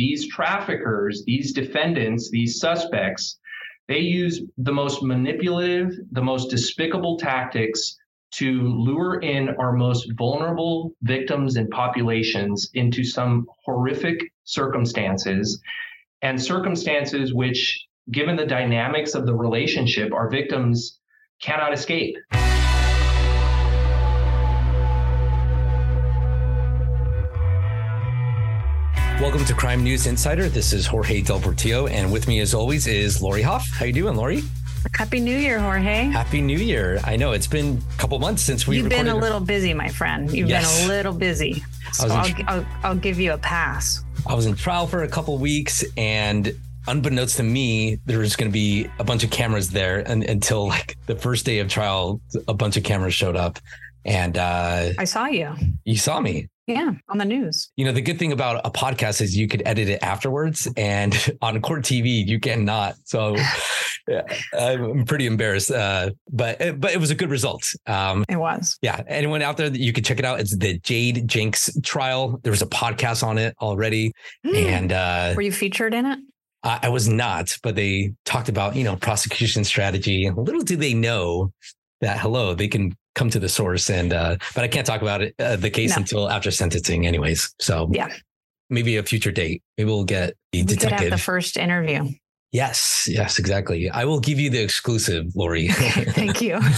these traffickers, these defendants, these suspects, they use the most manipulative, the most despicable tactics to lure in our most vulnerable victims and populations into some horrific circumstances and circumstances which, given the dynamics of the relationship, our victims cannot escape. Welcome to Crime News Insider. This is Jorge Del Portillo, and with me, as always, is Lori Hoff. How you doing, Lori? Happy New Year, Jorge. Happy New Year. I know it's been a couple months since we. You've been a little busy, my friend. You've yes. been a little busy. So I'll, tr- I'll, I'll give you a pass. I was in trial for a couple weeks, and unbeknownst to me, there was going to be a bunch of cameras there, and until like the first day of trial, a bunch of cameras showed up, and uh, I saw you. You saw me. Yeah, on the news. You know, the good thing about a podcast is you could edit it afterwards, and on court TV you cannot. So yeah, I'm pretty embarrassed, uh, but uh, but it was a good result. Um, it was. Yeah, anyone out there that you could check it out. It's the Jade Jenks trial. There was a podcast on it already, mm. and uh, were you featured in it? I was not, but they talked about you know prosecution strategy. Little do they know that hello, they can come to the source and uh but i can't talk about it uh, the case no. until after sentencing anyways so yeah. maybe a future date. Maybe we'll get the we detective could have the first interview. Yes yes exactly. I will give you the exclusive lori. Thank you.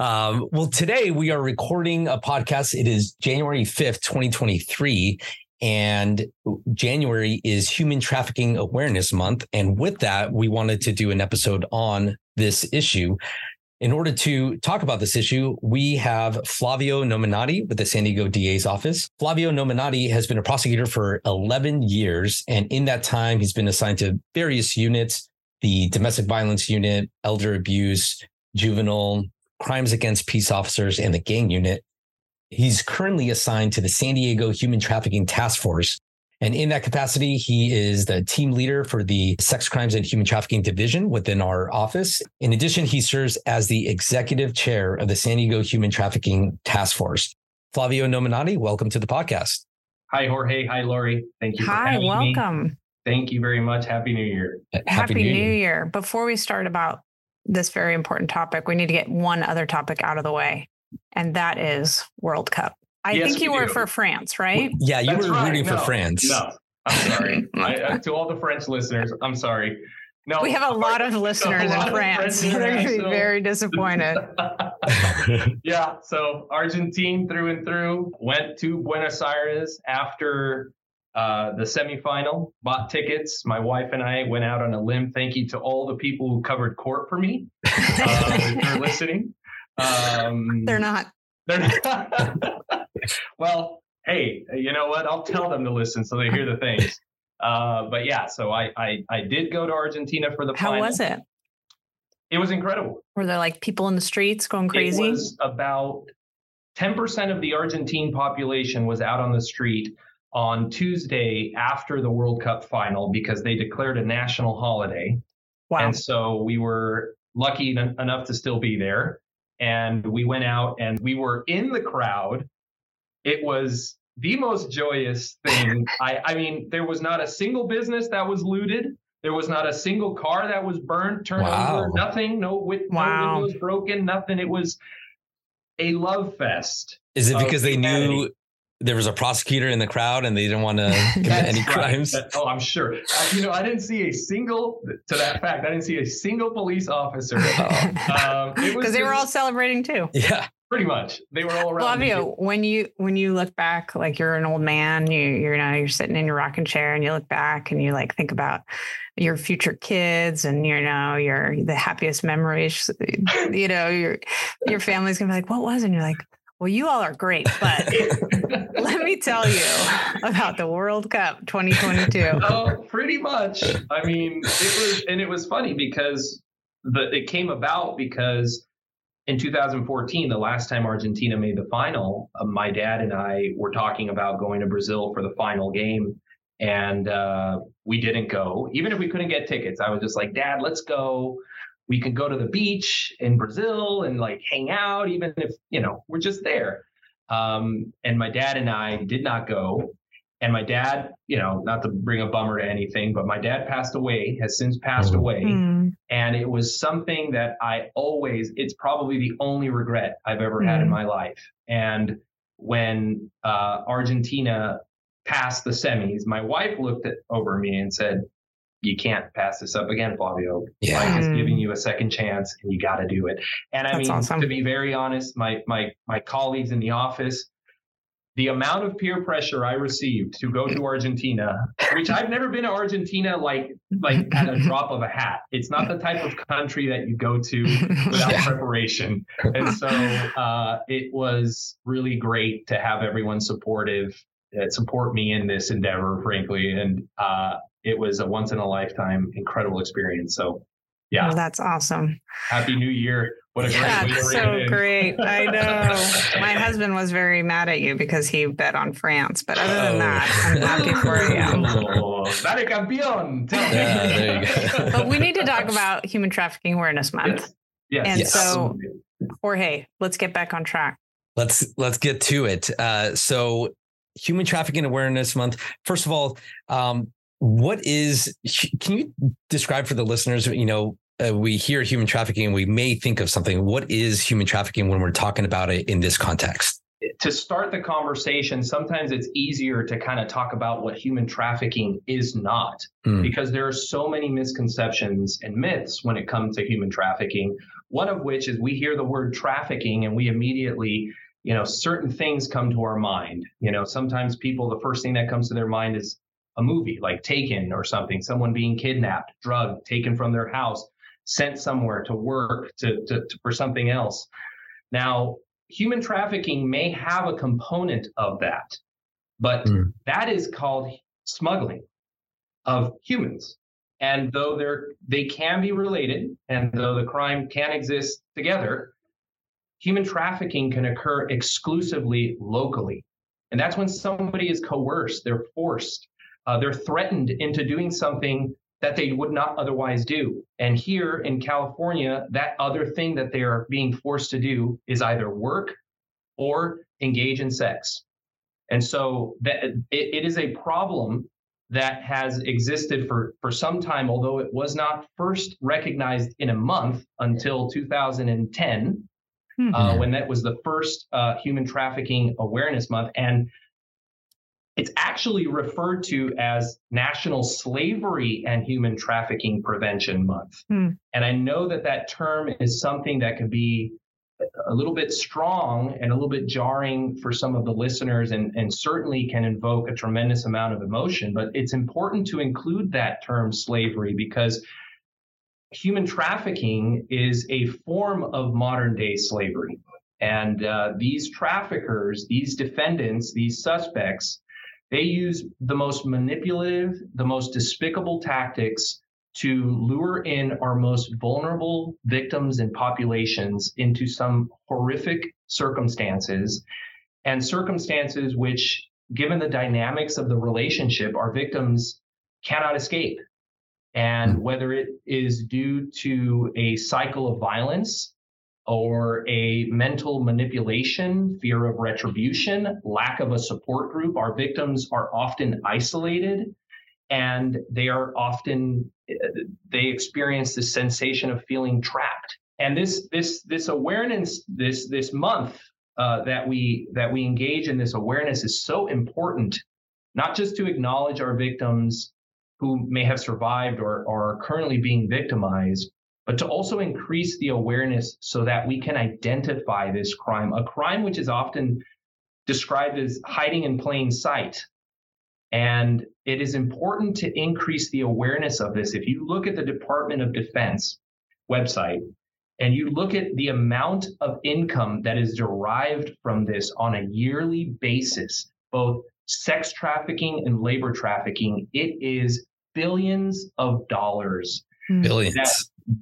Um, well today we are recording a podcast. It is january 5th 2023 and January is Human Trafficking Awareness Month. And with that, we wanted to do an episode on this issue. In order to talk about this issue, we have Flavio Nominati with the San Diego DA's office. Flavio Nominati has been a prosecutor for 11 years. And in that time, he's been assigned to various units the domestic violence unit, elder abuse, juvenile, crimes against peace officers, and the gang unit. He's currently assigned to the San Diego Human Trafficking Task Force, and in that capacity, he is the team leader for the Sex Crimes and Human Trafficking Division within our office. In addition, he serves as the executive chair of the San Diego Human Trafficking Task Force. Flavio Nominati, welcome to the podcast. Hi, Jorge. Hi, Lori. Thank you. Hi, welcome. Me. Thank you very much. Happy New Year. Happy, Happy New, New Year. Year. Before we start about this very important topic, we need to get one other topic out of the way, and that is World Cup. I yes, think you were do. for France, right? Yeah, you That's were right. rooting no, for France. No, I'm sorry. I, uh, to all the French listeners, I'm sorry. No, we have a lot of listeners in France. They're going to be very disappointed. yeah. So Argentine through and through went to Buenos Aires after uh, the semifinal, bought tickets. My wife and I went out on a limb. Thank you to all the people who covered court for me. Uh, if you're listening. Um, They're not. They're not. Well, hey, you know what? I'll tell them to listen so they hear the things. Uh, but yeah, so I, I I did go to Argentina for the How final. was it? It was incredible. Were there like people in the streets going crazy? It was about 10% of the Argentine population was out on the street on Tuesday after the World Cup final because they declared a national holiday. Wow. And so we were lucky enough to still be there and we went out and we were in the crowd. It was the most joyous thing. I, I mean, there was not a single business that was looted. There was not a single car that was burned, turned wow. over, nothing, no, with, wow. no windows broken, nothing. It was a love fest. Is it because they knew there was a prosecutor in the crowd and they didn't want to commit any crimes. Right. Oh, I'm sure. Uh, you know, I didn't see a single, to that fact, I didn't see a single police officer. Um, because they were all celebrating too. Yeah. Pretty much, they were all around. Flavio, when you when you look back, like you're an old man, you you know you're sitting in your rocking chair, and you look back and you like think about your future kids, and you know your the happiest memories. You know your your family's gonna be like, "What was?" And you're like, well, you all are great, but let me tell you about the World Cup 2022. Oh, pretty much. I mean, it was, and it was funny because the it came about because in 2014, the last time Argentina made the final, uh, my dad and I were talking about going to Brazil for the final game, and uh, we didn't go. Even if we couldn't get tickets, I was just like, Dad, let's go we can go to the beach in Brazil and like hang out, even if, you know, we're just there. Um, and my dad and I did not go. And my dad, you know, not to bring a bummer to anything, but my dad passed away, has since passed mm. away. Mm. And it was something that I always, it's probably the only regret I've ever mm. had in hmm. my life. And when uh, Argentina passed the semis, my wife looked at, over me and said, you can't pass this up again, Flavio. Yeah. Life is giving you a second chance and you got to do it. And I That's mean, awesome. to be very honest, my, my, my colleagues in the office, the amount of peer pressure I received to go to Argentina, which I've never been to Argentina like like at a drop of a hat. It's not the type of country that you go to without yeah. preparation, and so uh, it was really great to have everyone supportive, uh, support me in this endeavor, frankly, and uh, it was a once in a lifetime incredible experience. So yeah. Oh, that's awesome. Happy New Year. What a yeah, great so great. I know. My husband was very mad at you because he bet on France, but other than oh. that, I'm happy for you. Oh, dale campeón. Yeah, there you go. but we need to talk about Human Trafficking Awareness Month. Yes. yes. And yes. so, Jorge, let's get back on track. Let's let's get to it. Uh, so, Human Trafficking Awareness Month. First of all, um, what is can you describe for the listeners you know uh, we hear human trafficking and we may think of something. What is human trafficking when we're talking about it in this context? To start the conversation sometimes it's easier to kind of talk about what human trafficking is not mm. because there are so many misconceptions and myths when it comes to human trafficking. One of which is we hear the word trafficking and we immediately you know certain things come to our mind. You know sometimes people the first thing that comes to their mind is a movie like Taken or something, someone being kidnapped, drugged, taken from their house, sent somewhere to work to, to, to, for something else. Now, human trafficking may have a component of that, but mm. that is called smuggling of humans. And though they're they can be related, and though the crime can exist together, human trafficking can occur exclusively locally. And that's when somebody is coerced, they're forced, uh, they're threatened into doing something that they would not otherwise do. And here in California, that other thing that they are being forced to do is either work or engage in sex. And so that it, it is a problem that has existed for, for some time, although it was not first recognized in a month until 2010, mm-hmm. uh, when that was the first uh, Human Trafficking Awareness Month. And it's actually referred to as National Slavery and Human Trafficking Prevention Month. Hmm. And I know that that term is something that could be a little bit strong and a little bit jarring for some of the listeners and, and certainly can invoke a tremendous amount of emotion. But it's important to include that term slavery because human trafficking is a form of modern day slavery. And uh, these traffickers, these defendants, these suspects, they use the most manipulative, the most despicable tactics to lure in our most vulnerable victims and populations into some horrific circumstances and circumstances which, given the dynamics of the relationship, our victims cannot escape. And hmm. whether it is due to a cycle of violence or a mental manipulation, fear of retribution, lack of a support group. Our victims are often isolated and they are often they experience the sensation of feeling trapped. And this this this awareness this this month uh, that we that we engage in this awareness is so important, not just to acknowledge our victims who may have survived or, or are currently being victimized, but to also increase the awareness so that we can identify this crime, a crime which is often described as hiding in plain sight. And it is important to increase the awareness of this. If you look at the Department of Defense website and you look at the amount of income that is derived from this on a yearly basis, both sex trafficking and labor trafficking, it is billions of dollars. Billions. That,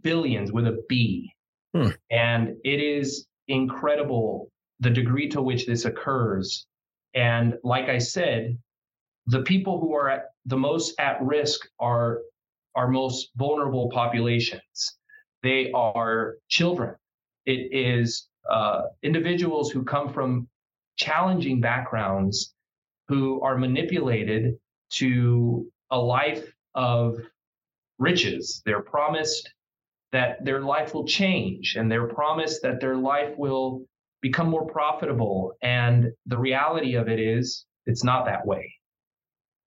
billions with a B. Hmm. And it is incredible the degree to which this occurs. And like I said, the people who are at the most at risk are our most vulnerable populations. They are children. It is uh, individuals who come from challenging backgrounds who are manipulated to a life of riches. They're promised that their life will change and their promise that their life will become more profitable. And the reality of it is, it's not that way.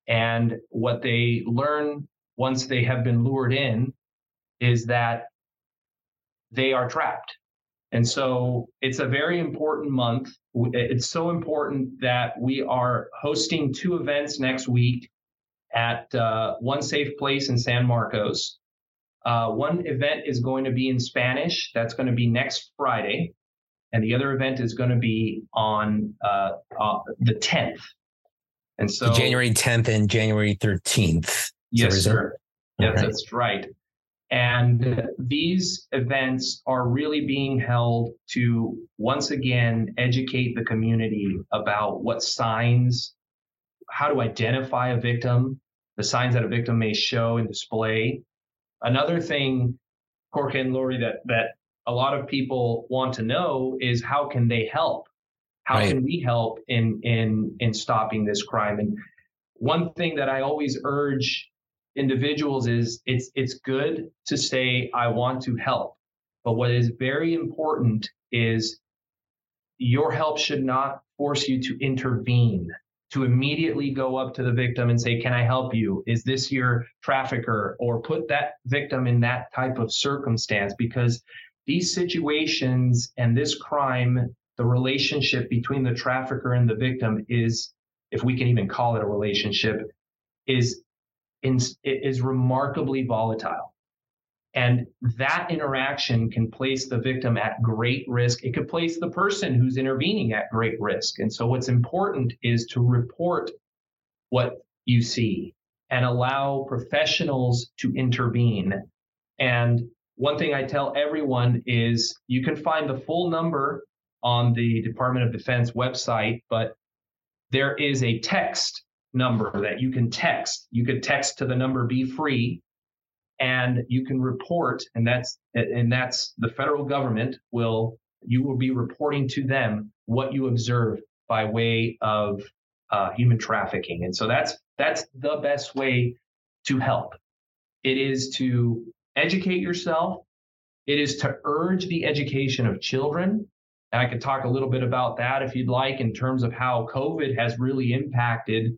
And what they learn once they have been lured in is that they are trapped. And so it's a very important month. It's so important that we are hosting two events next week at uh, One Safe Place in San Marcos. Uh, one event is going to be in Spanish. That's going to be next Friday. And the other event is going to be on uh, uh the 10th. And so, January 10th and January 13th. Yes, sir. Yes, that's right. And these events are really being held to once again educate the community about what signs, how to identify a victim, the signs that a victim may show and display. Another thing, Jorge and Lori, that, that a lot of people want to know is how can they help? How right. can we help in in in stopping this crime? And one thing that I always urge individuals is it's it's good to say I want to help. But what is very important is your help should not force you to intervene, to immediately go up to the victim and say, Can I help you? Is this your trafficker? Or put that victim in that type of circumstance because these situations and this crime, the relationship between the trafficker and the victim is, if we can even call it a relationship, is is remarkably volatile. And that interaction can place the victim at great risk. It could place the person who's intervening at great risk. And so, what's important is to report what you see and allow professionals to intervene. And one thing I tell everyone is you can find the full number on the Department of Defense website, but there is a text number that you can text. You could text to the number be free and you can report and that's and that's the federal government will you will be reporting to them what you observe by way of uh, human trafficking. And so that's that's the best way to help. It is to educate yourself. It is to urge the education of children. And i could talk a little bit about that if you'd like in terms of how covid has really impacted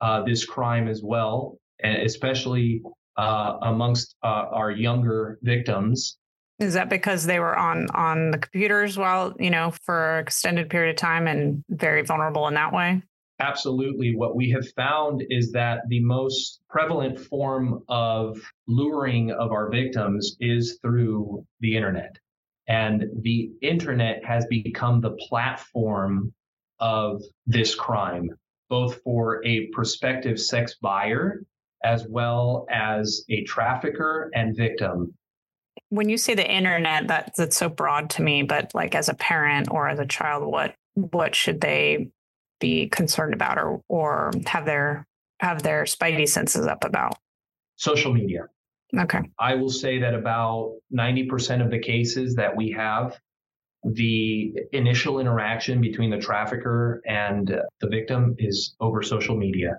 uh, this crime as well, and especially uh, amongst uh, our younger victims. Is that because they were on on the computers while you know for an extended period of time and very vulnerable in that way? Absolutely. What we have found is that the most prevalent form of luring of our victims is through the internet. And the internet has become the platform of this crime both for a prospective sex buyer as well as a trafficker and victim. When you say the internet, that, that's so broad to me, but like as a parent or as a child, what what should they be concerned about or or have their have their spidey senses up about? Social media. Okay. I will say that about 90% of the cases that we have the initial interaction between the trafficker and the victim is over social media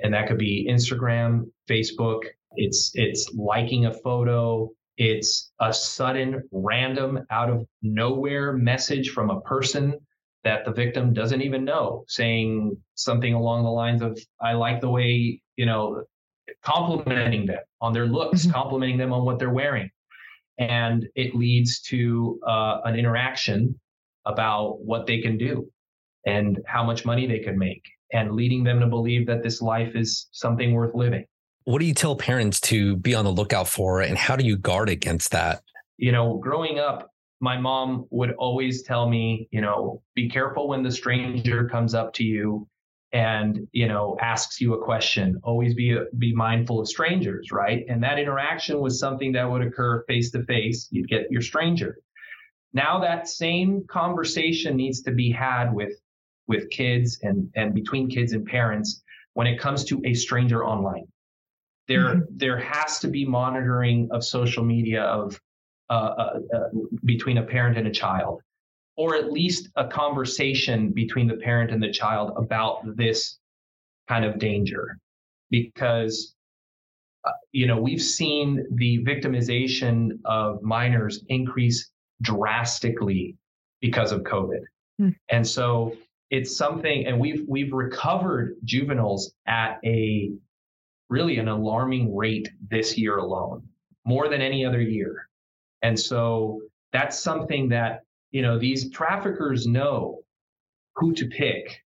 and that could be instagram facebook. It's it's liking a photo. It's a sudden random out of nowhere message from a person that the victim doesn't even know saying something along the lines of i like the way you know complimenting them on their looks mm-hmm. complimenting them on what they're wearing. And it leads to uh, an interaction about what they can do and how much money they can make and leading them to believe that this life is something worth living. What do you tell parents to be on the lookout for and how do you guard against that? You know, growing up, my mom would always tell me, you know, be careful when the stranger comes up to you and you know asks you a question always be be mindful of strangers right and that interaction was something that would occur face to face you'd get your stranger now that same conversation needs to be had with with kids and and between kids and parents when it comes to a stranger online there mm-hmm. there has to be monitoring of social media of uh, uh, uh, between a parent and a child or at least a conversation between the parent and the child about this kind of danger because uh, you know we've seen the victimization of minors increase drastically because of covid hmm. and so it's something and we've we've recovered juveniles at a really an alarming rate this year alone more than any other year. And so that's something that you know these traffickers know who to pick.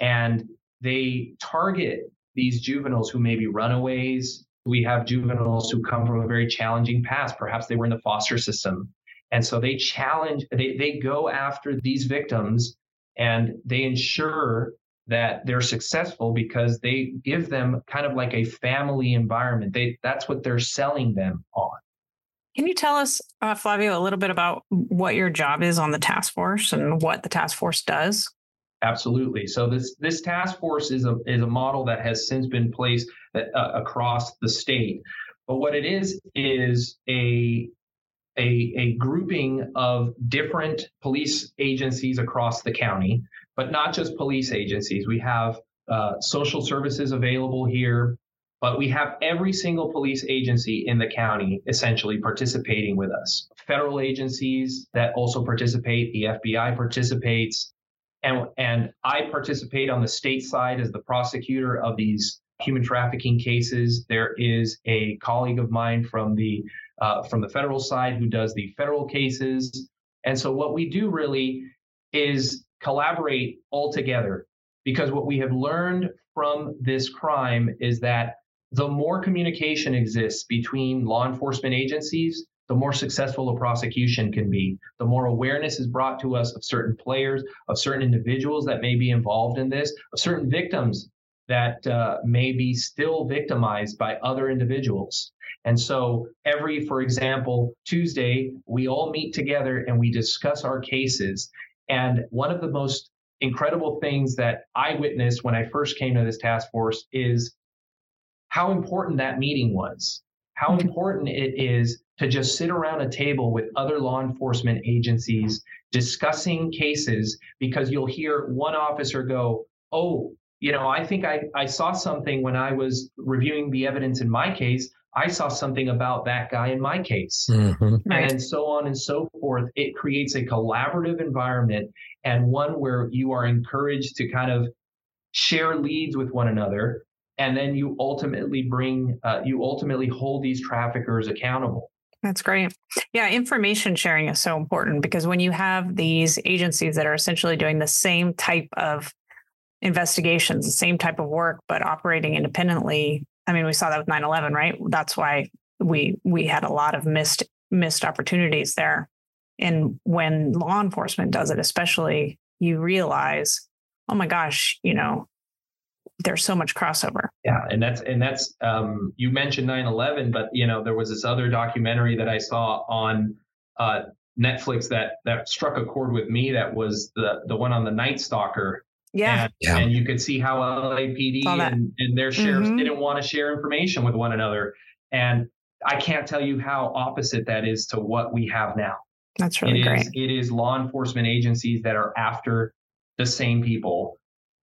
And they target these juveniles who may be runaways. We have juveniles who come from a very challenging past. Perhaps they were in the foster system. And so they challenge they, they go after these victims and they ensure that they're successful because they give them kind of like a family environment they that's what they're selling them on can you tell us, uh, Flavio, a little bit about what your job is on the task force and what the task force does? Absolutely. So this this task force is a is a model that has since been placed uh, across the state. But what it is is a a, a grouping of different police agencies across the county, but not just police agencies. We have uh, social services available here. But we have every single police agency in the county essentially participating with us. Federal agencies that also participate, the FBI participates, and, and I participate on the state side as the prosecutor of these human trafficking cases. There is a colleague of mine from the uh, from the federal side who does the federal cases. And so what we do really is collaborate all together because what we have learned from this crime is that the more communication exists between law enforcement agencies, the more successful a prosecution can be. The more awareness is brought to us of certain players, of certain individuals that may be involved in this, of certain victims that uh, may be still victimized by other individuals. And so, every, for example, Tuesday, we all meet together and we discuss our cases. And one of the most incredible things that I witnessed when I first came to this task force is how important that meeting was, how important it is to just sit around a table with other law enforcement agencies discussing cases because you'll hear one officer go, Oh, you know, I think I, I saw something when I was reviewing the evidence in my case. I saw something about that guy in my case. Mm-hmm. Right. And so on and so forth. It creates a collaborative environment and one where you are encouraged to kind of share leads with one another and then you ultimately bring uh, you ultimately hold these traffickers accountable that's great. Yeah, information sharing is so important because when you have these agencies that are essentially doing the same type of investigations, the same type of work, but operating independently. I mean, we saw that with 9-11, right? That's why we we had a lot of missed missed opportunities there. And when law enforcement does it, especially, you realize, oh my gosh, you know, there's so much crossover. Yeah, and that's and that's um, you mentioned 9/11, but you know there was this other documentary that I saw on uh, Netflix that that struck a chord with me. That was the the one on the Night Stalker. Yeah. And, yeah. and you could see how LAPD and, and their sheriffs mm-hmm. didn't want to share information with one another. And I can't tell you how opposite that is to what we have now. That's really it great. Is, it is law enforcement agencies that are after the same people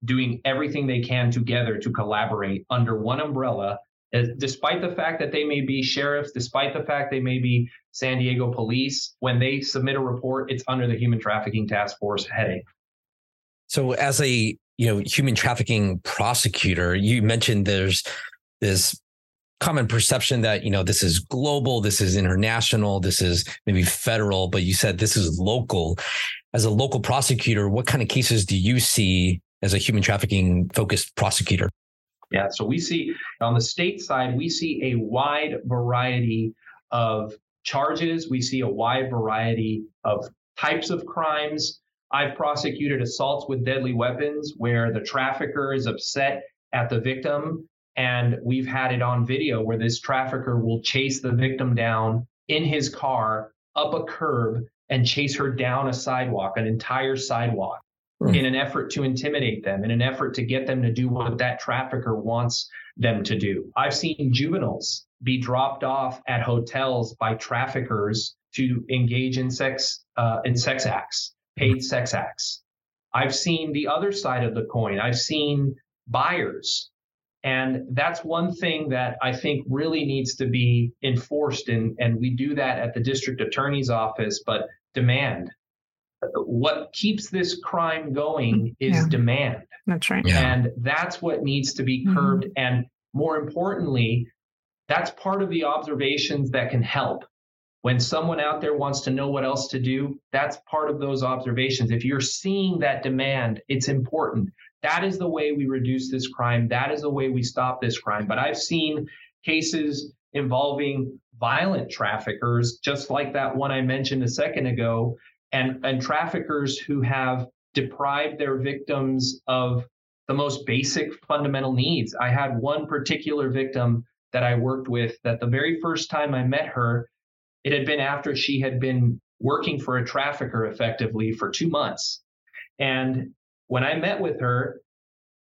doing everything they can together to collaborate under one umbrella, despite the fact that they may be sheriffs, despite the fact they may be San Diego police, when they submit a report, it's under the Human Trafficking Task Force heading. So, as a you know human trafficking prosecutor, you mentioned there's this common perception that you know this is global, this is international, this is maybe federal, but you said this is local. As a local prosecutor, what kind of cases do you see as a human trafficking focused prosecutor? Yeah, so we see on the state side, we see a wide variety of charges. We see a wide variety of types of crimes. I've prosecuted assaults with deadly weapons where the trafficker is upset at the victim. And we've had it on video where this trafficker will chase the victim down in his car up a curb and chase her down a sidewalk, an entire sidewalk in an effort to intimidate them, in an effort to get them to do what that trafficker wants them to do. I've seen juveniles be dropped off at hotels by traffickers to engage in sex uh, in sex acts, paid sex acts. I've seen the other side of the coin. I've seen buyers. And that's one thing that I think really needs to be enforced. And, and we do that at the district attorney's office, but demand. What keeps this crime going is yeah. demand. That's right. Yeah. And that's what needs to be mm-hmm. curbed. Mm-hmm. And more importantly, that's part of the observations that can help. When someone out there wants to know what else to do, that's part of those observations. If you're seeing that demand, it's important. That is the way we reduce this crime. That is the way we stop this crime. But I've seen cases involving violent traffickers, just like that one I mentioned a second ago, and, and traffickers who have deprived their victims of the most basic fundamental needs. I had one particular victim that I worked with that the very first time I met her, it had been after she had been working for a trafficker effectively for two months. And when I met with her,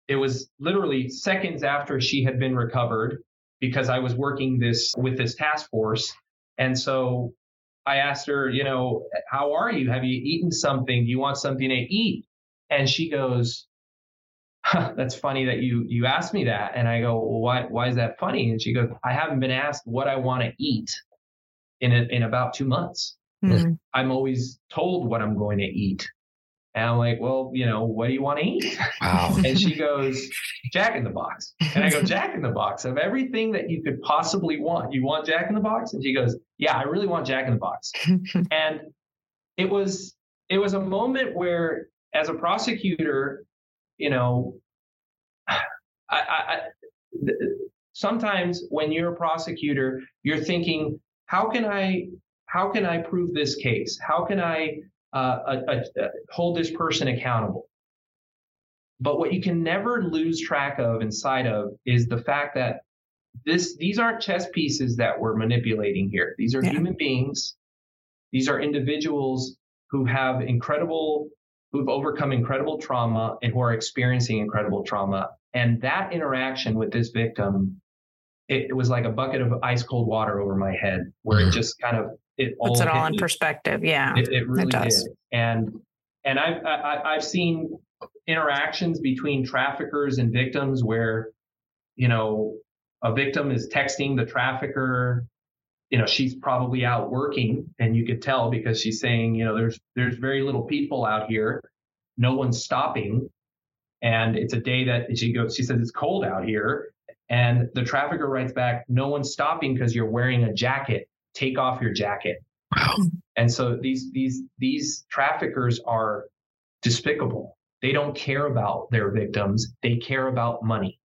it was literally seconds after she had been recovered because I was working this with this task force. And so I asked her, you know, how are you? Have you eaten something? Do you want something to eat? And she goes, huh, that's funny that you you asked me that. And I go, well, why why is that funny? And she goes, I haven't been asked what I want to eat in a, in about two months. Mm-hmm. I'm always told what I'm going to eat. And I'm like, well, you know, what do you want to eat? Wow. and she goes, Jack in the Box. And I go, Jack in the Box of everything that you could possibly want. You want Jack in the Box? And she goes, Yeah, I really want Jack in the Box. and it was it was a moment where, as a prosecutor, you know, I, I, I sometimes when you're a prosecutor, you're thinking, how can I how can I prove this case? How can I uh, uh, uh, hold this person accountable. But what you can never lose track of inside of is the fact that this these aren't chess pieces that we're manipulating here. These are yeah. human beings. These are individuals who have incredible who've overcome incredible trauma and who are experiencing incredible trauma. And that interaction with this victim, it, it was like a bucket of ice cold water over my head, where mm-hmm. it just kind of it puts all it all in perspective. Yeah, it, it really it does. Did. And and I've I, have i have seen interactions between traffickers and victims where you know a victim is texting the trafficker you know she's probably out working and you could tell because she's saying you know there's there's very little people out here no one's stopping and it's a day that she goes she says it's cold out here and the trafficker writes back no one's stopping because you're wearing a jacket take off your jacket. Wow. And so these these these traffickers are despicable. They don't care about their victims. They care about money.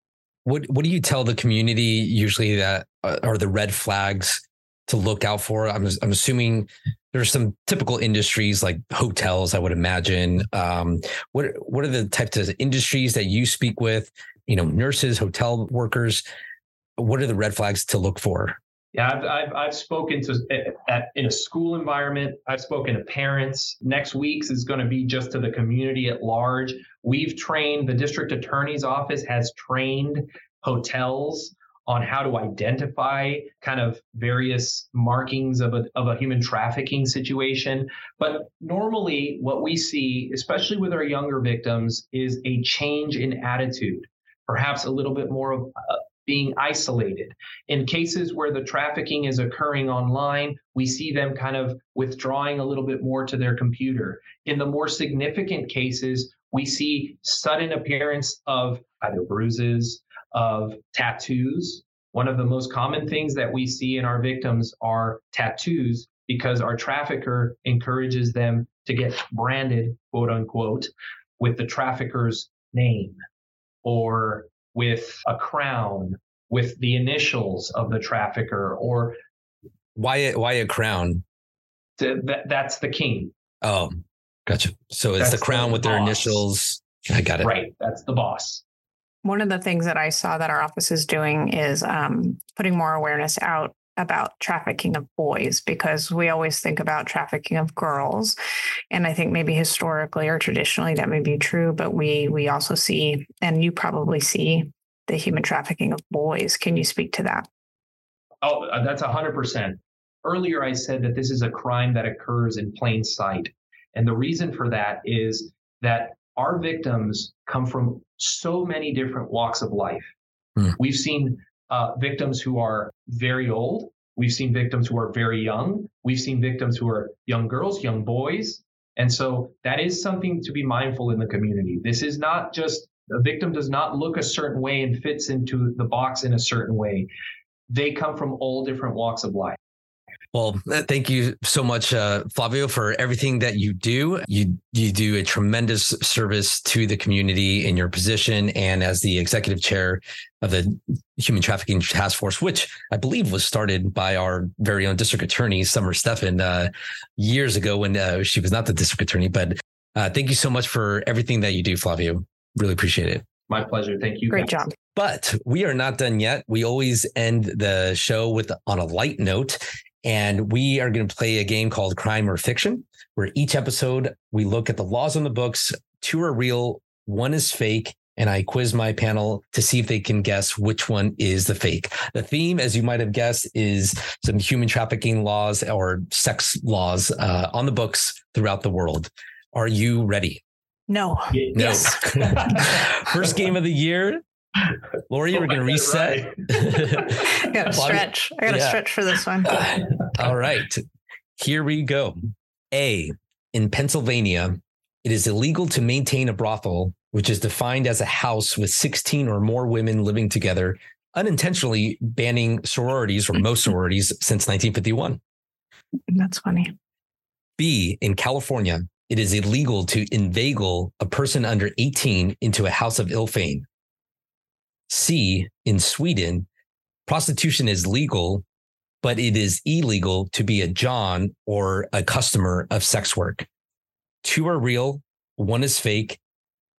What what do you tell the community usually that uh, are the red flags to look out for? I'm I'm assuming there's some typical industries like hotels. I would imagine. Um, what what are the types of industries that you speak with? You know, nurses, hotel workers. What are the red flags to look for? Yeah, I've, I've, I've spoken to eh, at, in a school environment. I've spoken to parents. Next week's is going to be just to the community at large. We've trained the district attorney's office has trained hotels on how to identify kind of various markings of a, of a human trafficking situation. But normally, what we see, especially with our younger victims, is a change in attitude, perhaps a little bit more of uh, being isolated. In cases where the trafficking is occurring online, we see them kind of withdrawing a little bit more to their computer. In the more significant cases, we see sudden appearance of either bruises, of tattoos. One of the most common things that we see in our victims are tattoos because our trafficker encourages them to get branded, quote unquote, with the trafficker's name or with a crown, with the initials of the trafficker, or why why a crown? To, that, that's the king. Oh, gotcha. So it's that's the crown the with boss. their initials. I got it. Right. That's the boss. One of the things that I saw that our office is doing is um, putting more awareness out about trafficking of boys because we always think about trafficking of girls. And i think maybe historically or traditionally that may be true but we we also see and you probably see the human trafficking of boys. Can you speak to that? Oh uh, that's 100% earlier i said that this is a crime that occurs in plain sight. And the reason for that is that our victims come from so many different walks of life. Hmm. We've seen uh, victims who are very old. We've seen victims who are very young. We've seen victims who are young girls, young boys. And so that is something to be mindful in the community. This is not just a victim does not look a certain way and fits into the box in a certain way. They come from all different walks of life. Well, thank you so much, uh, Flavio, for everything that you do. You you do a tremendous service to the community in your position and as the executive chair of the Human Trafficking Task Force, which I believe was started by our very own district attorney, Summer Stephan, uh, years ago when uh, she was not the district attorney. But uh, thank you so much for everything that you do, Flavio. Really appreciate it. My pleasure. Thank you. Great guys. job. But we are not done yet. We always end the show with on a light note. And we are going to play a game called Crime or Fiction, where each episode we look at the laws on the books. Two are real, one is fake. And I quiz my panel to see if they can guess which one is the fake. The theme, as you might have guessed, is some human trafficking laws or sex laws uh, on the books throughout the world. Are you ready? No. No. Yes. First game of the year. Lori, oh, we're going to reset. I got to stretch. I got to yeah. stretch for this one. All right. Here we go. A. In Pennsylvania, it is illegal to maintain a brothel, which is defined as a house with 16 or more women living together, unintentionally banning sororities or most sororities since 1951. That's funny. B. In California, it is illegal to inveigle a person under 18 into a house of ill fame. C, in Sweden, prostitution is legal, but it is illegal to be a John or a customer of sex work. Two are real, one is fake.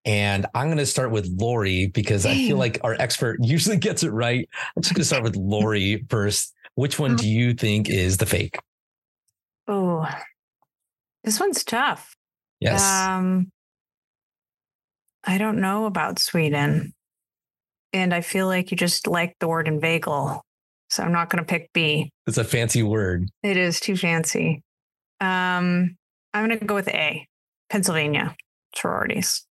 And I'm going to start with Lori because I feel like our expert usually gets it right. I'm just going to start with Lori first. Which one do you think is the fake? Oh, this one's tough. Yes. Um, I don't know about Sweden and I feel like you just like the word inveigle. So I'm not going to pick B. It's a fancy word. It is too fancy. Um, I'm going to go with A, Pennsylvania sororities.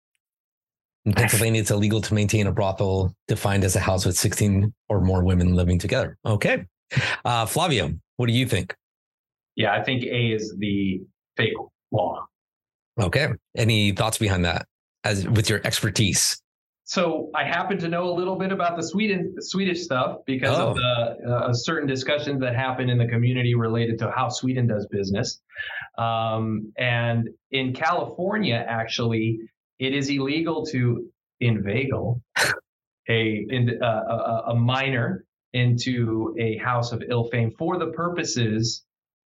In Pennsylvania, it's illegal to maintain a brothel defined as a house with 16 or more women living together. Okay. Uh, Flavio, what do you think? Yeah, I think A is the fake law. Okay. Any thoughts behind that as with your expertise? So I happen to know a little bit about the Sweden Swedish stuff because oh. of the uh, certain discussions that happen in the community related to how Sweden does business. Um, and in California, actually, it is illegal to inveigle a in, uh, a, a minor into a house of ill fame for the purposes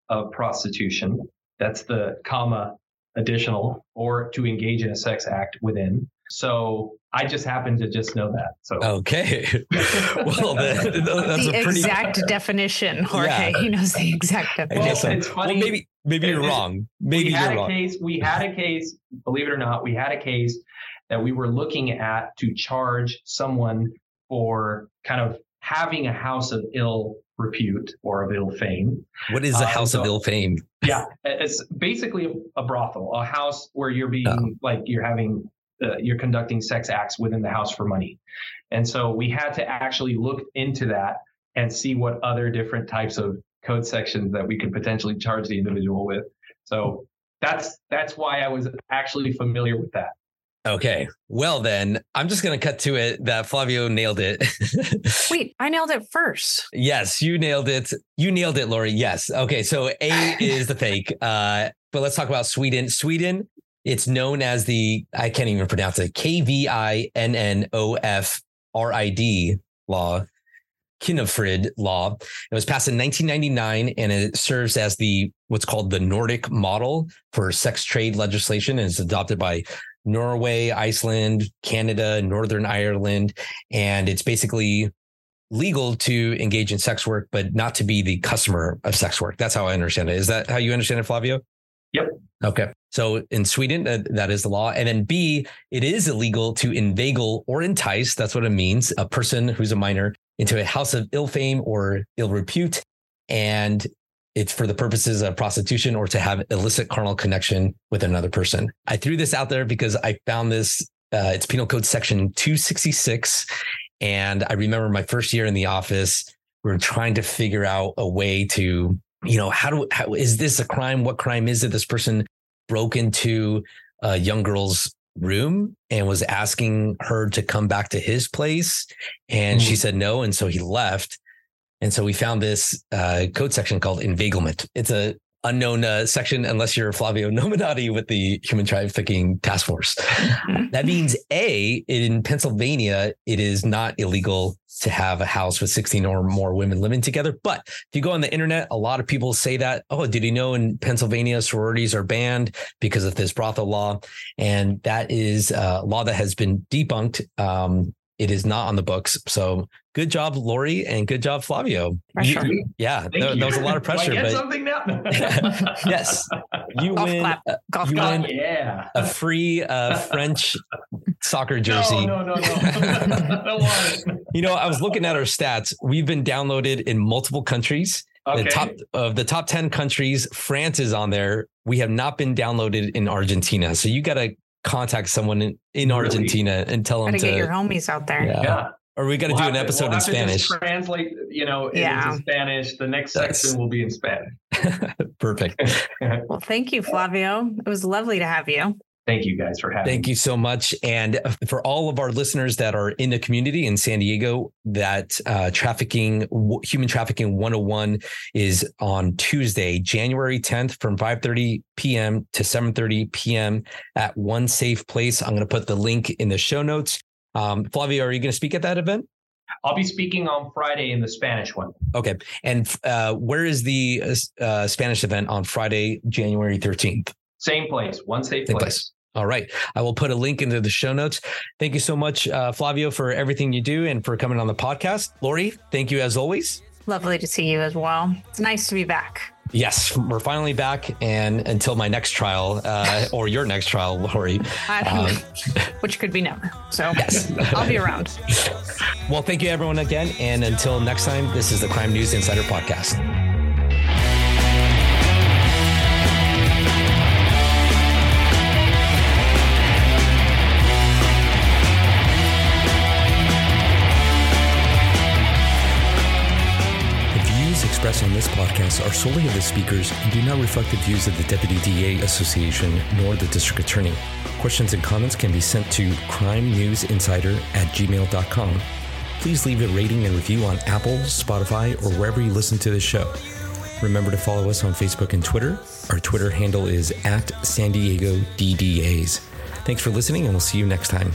of prostitution. That's the comma additional or to engage in a sex act within. So I just happen to just know that. So okay, well, that's the a pretty exact definition, Jorge. Yeah. He knows the exact definition. Well, so. it's funny. Well, maybe maybe you're wrong. Maybe we had a wrong. case. We had a case. Believe it or not, we had a case that we were looking at to charge someone for kind of having a house of ill repute or of ill fame. What is a um, house so, of ill fame? yeah, it's basically a, brothel, a house where you're being oh. like you're having uh, you're conducting sex acts within the house for money. And so we had to actually look into that and see what other different types of code sections that we could potentially charge the individual with. So that's that's why I was actually familiar with that. Okay. Well, then I'm just going to cut to it that Flavio nailed it. Wait, I nailed it first. Yes, you nailed it. You nailed it, Lori. Yes. Okay. So A is the fake. Uh, but let's talk about Sweden. Sweden it's known as the, I can't even pronounce it, K V I N N O F R I D law, Kvinnofrid law. It was passed in 1999 and it serves as the what's called the Nordic model for sex trade legislation and it's adopted by Norway, Iceland, Canada, Northern Ireland. And it's basically legal to engage in sex work, but not to be the customer of sex work. That's how I understand it. Is that how you understand it, Flavio? Yep. Okay. So in Sweden, uh, that is the law. And then B, it is illegal to inveigle or entice. That's what it means. A person who's a minor into a house of ill fame or ill repute. And it's for the purposes of prostitution or to have illicit carnal connection with another person. I threw this out there because I found this. Uh, it's Penal Code Section 266, and I remember my first year in the office. We were trying to figure out a way to, you know, how do how is this a crime? What crime is it? This person broke into a young girl's room and was asking her to come back to his place, and mm. she said no, and so he left. And so we found this uh, code section called inveiglement. It's a unknown uh, section unless you're Flavio Nominati with the Human Trafficking Task Force. Mm-hmm. that means A, in Pennsylvania, it is not illegal to have a house with 16 or more women living together. But if you go on the internet, a lot of people say that, oh, did you know in Pennsylvania sororities are banned because of this brothel law? And that is a law that has been debunked. Um, it is not on the books. So good job, Lori, and good job, Flavio. You, yeah, there, was a lot of pressure. but something now. yes, you Golf win. Uh, Golf you win yeah. a free uh, French soccer jersey. No, no, no, no. you know, I was looking at our stats. We've been downloaded in multiple countries. Okay. The top of the top 10 countries, France is on there. We have not been downloaded in Argentina. So you got to contact someone in, in really? Argentina and tell them to get your homies out there. Yeah. yeah. Or we got to we'll do an episode we'll in Spanish. translate, you know, yeah. into Spanish. The next That's... section will be in Spanish. Perfect. well, thank you, Flavio. It was lovely to have you. Thank you guys for having Thank me. you so much. And for all of our listeners that are in the community in San Diego, that uh, trafficking, human trafficking 101 is on Tuesday, January 10th from 5.30 p.m. to 7.30 p.m. at One Safe Place. I'm going to put the link in the show notes. Um, Flavio, are you going to speak at that event? I'll be speaking on Friday in the Spanish one. Okay. And uh, where is the uh, Spanish event on Friday, January 13th? Same place, one safe place. place. All right. I will put a link into the show notes. Thank you so much, uh, Flavio, for everything you do and for coming on the podcast. Lori, thank you as always. Lovely to see you as well. It's nice to be back. Yes, we're finally back. And until my next trial uh, or your next trial, Lori, um, which could be never. So yes. I'll be around. Well, thank you, everyone, again. And until next time, this is the Crime News Insider Podcast. Expressed on this podcast are solely of the speakers and do not reflect the views of the Deputy DA Association nor the District Attorney. Questions and comments can be sent to crime news insider at gmail.com. Please leave a rating and review on Apple, Spotify, or wherever you listen to this show. Remember to follow us on Facebook and Twitter. Our Twitter handle is at San Diego DDAs. Thanks for listening, and we'll see you next time.